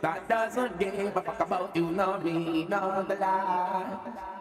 that doesn't give a fuck about you, nor me, nor the lie.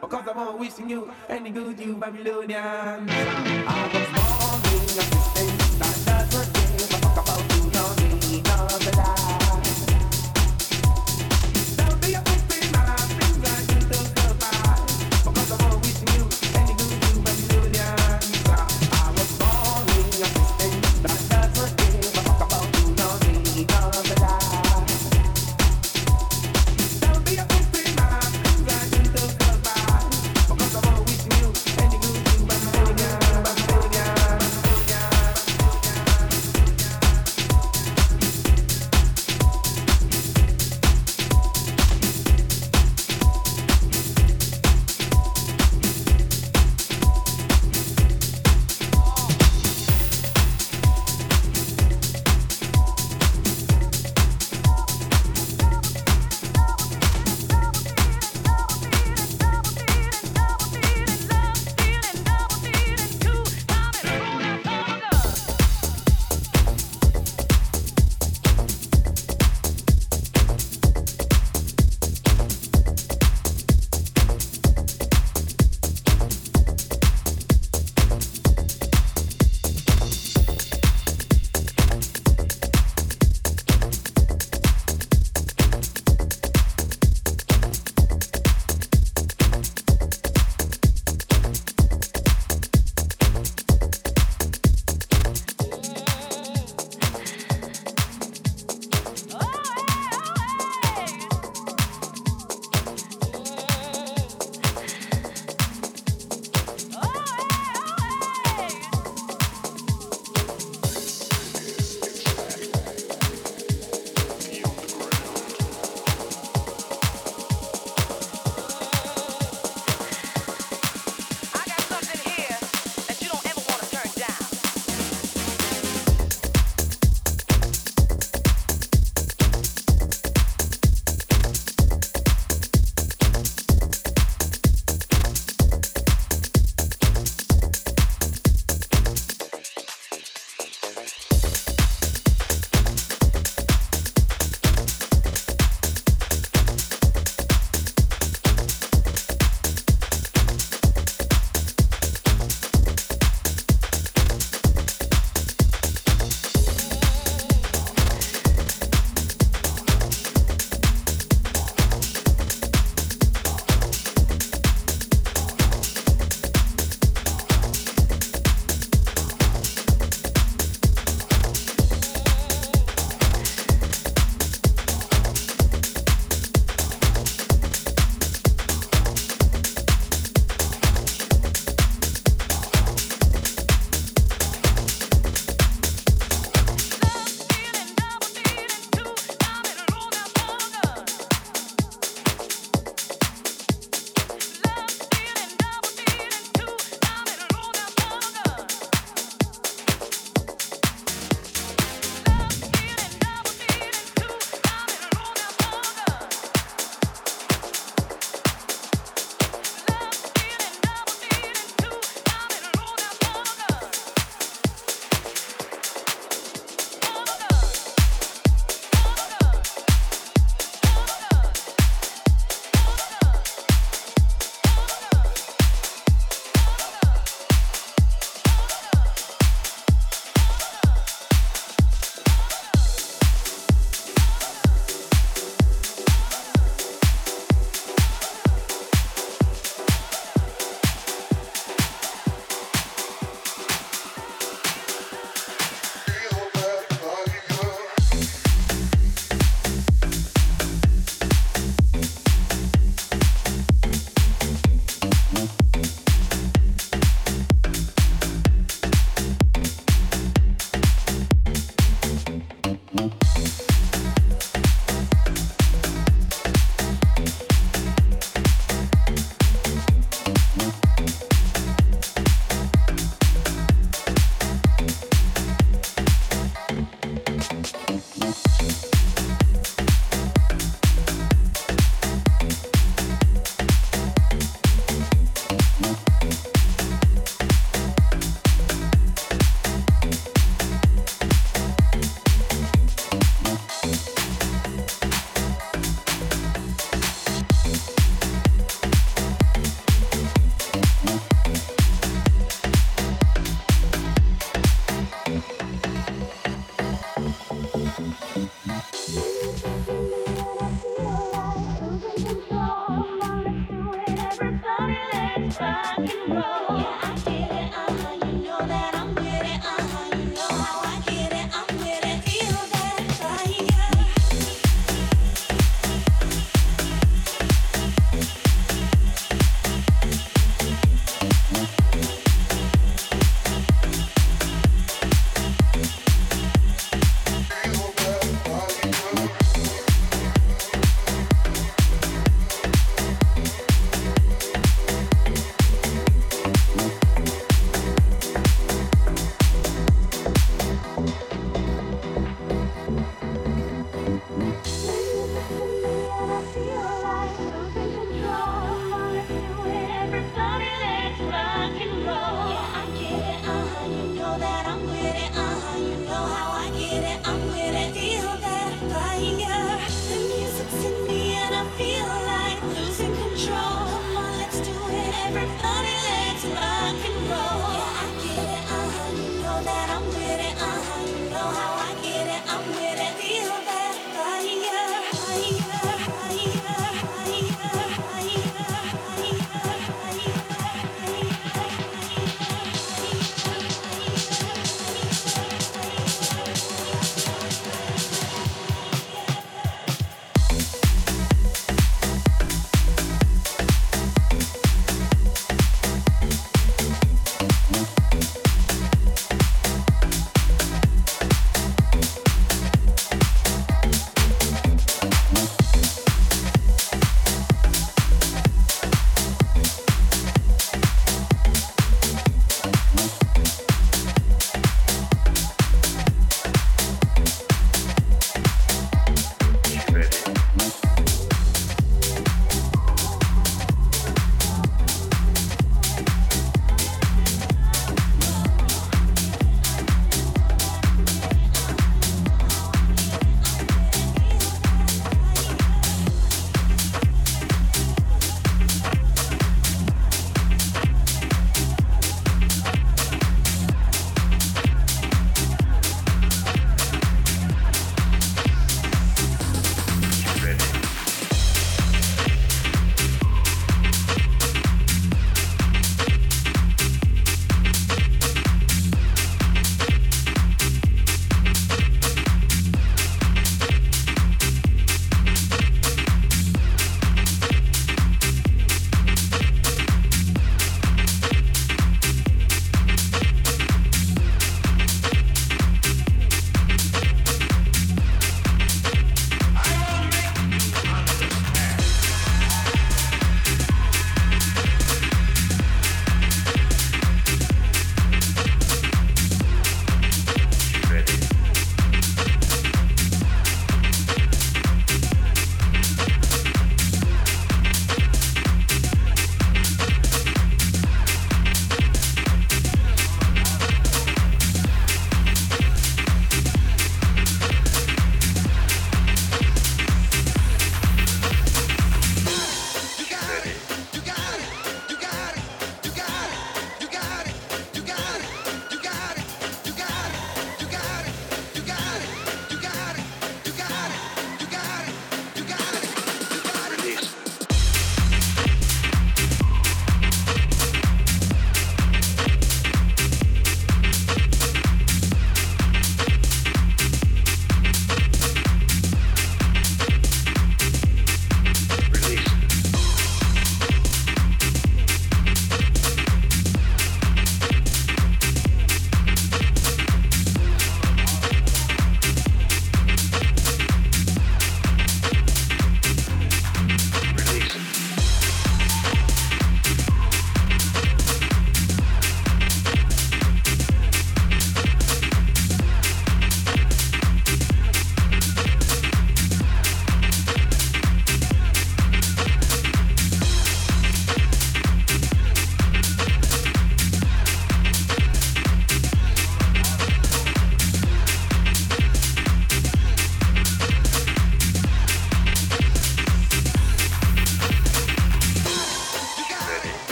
Cause I'm always wishing you any good you Babylonians. I was born in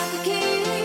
Yeah.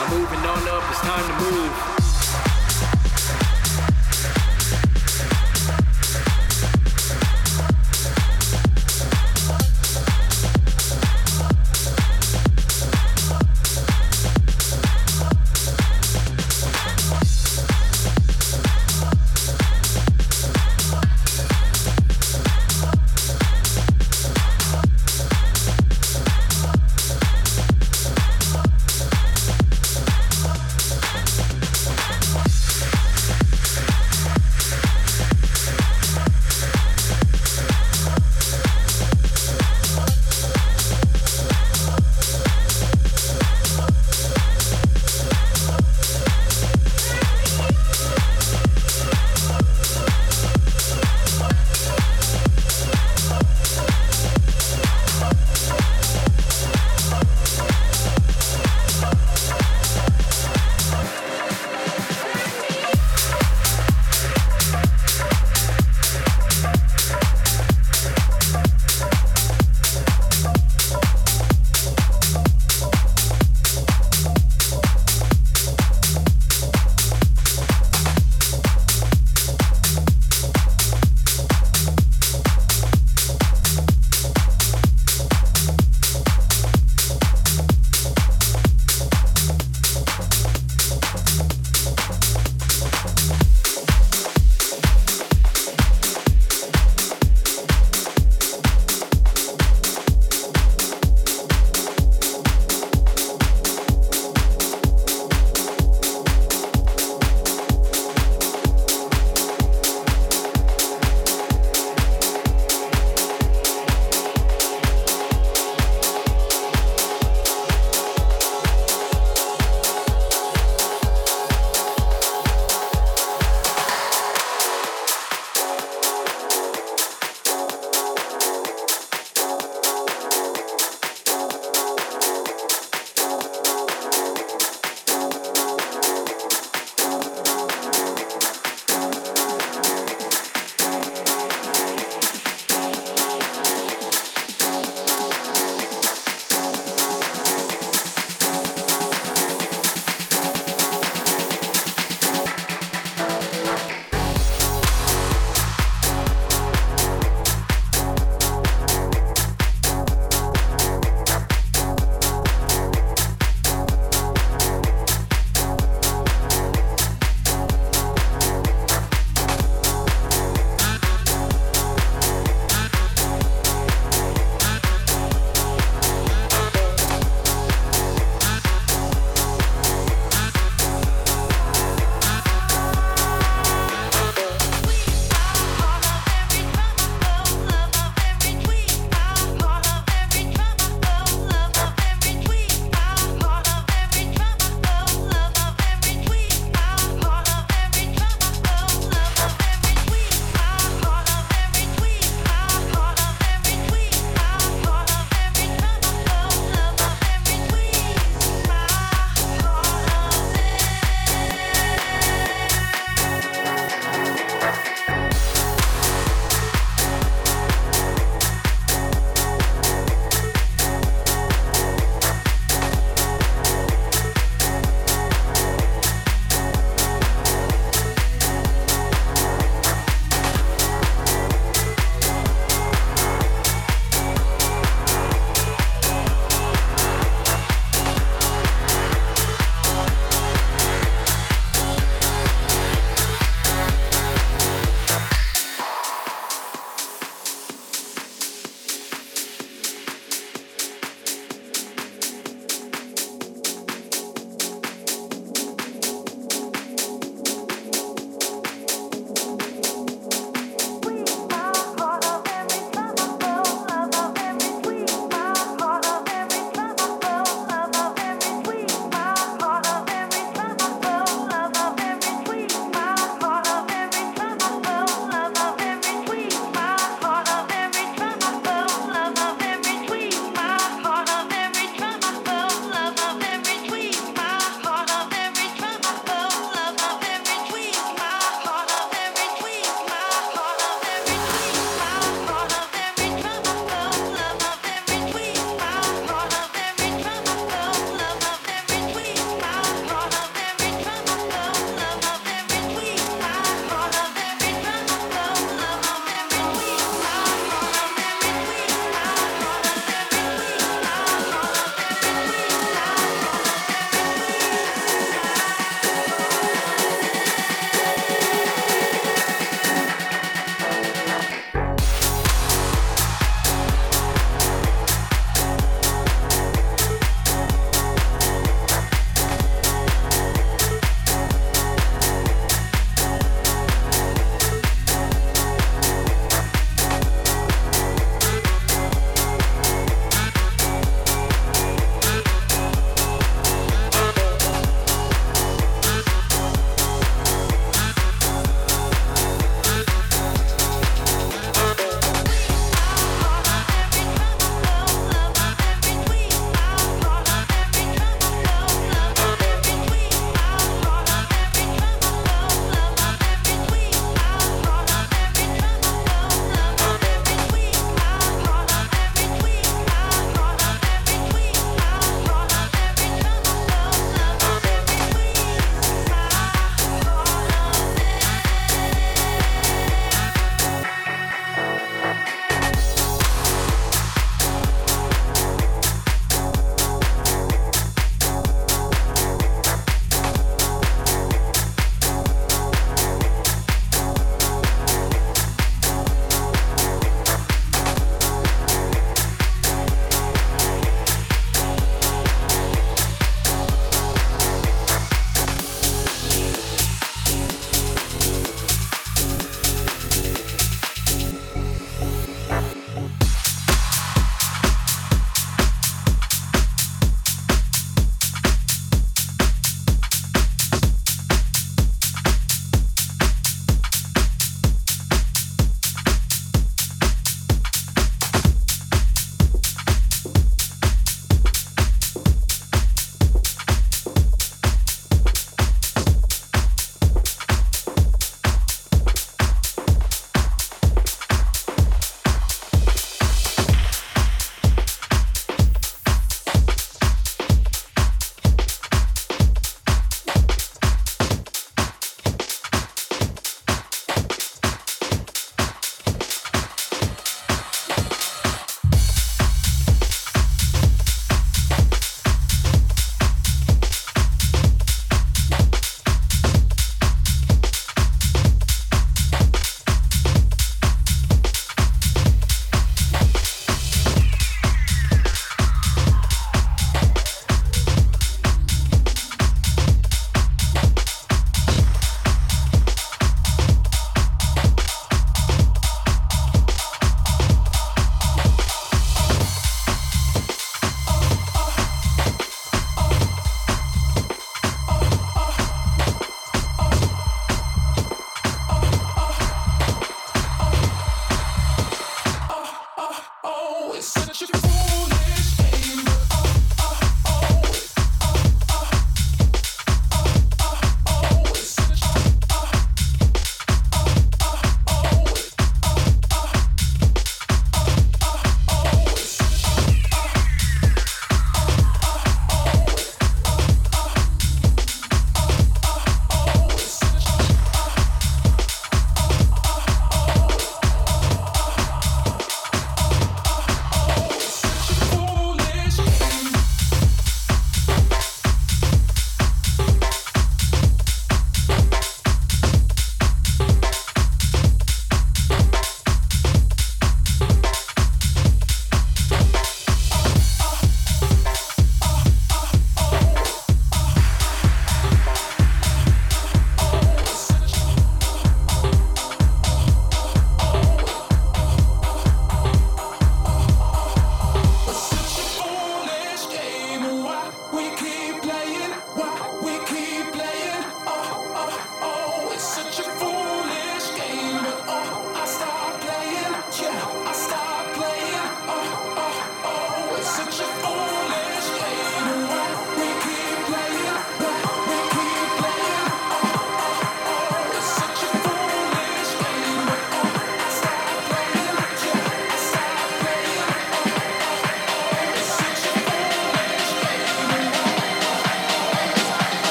I'm moving on up, it's time to move.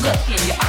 Brooklyn.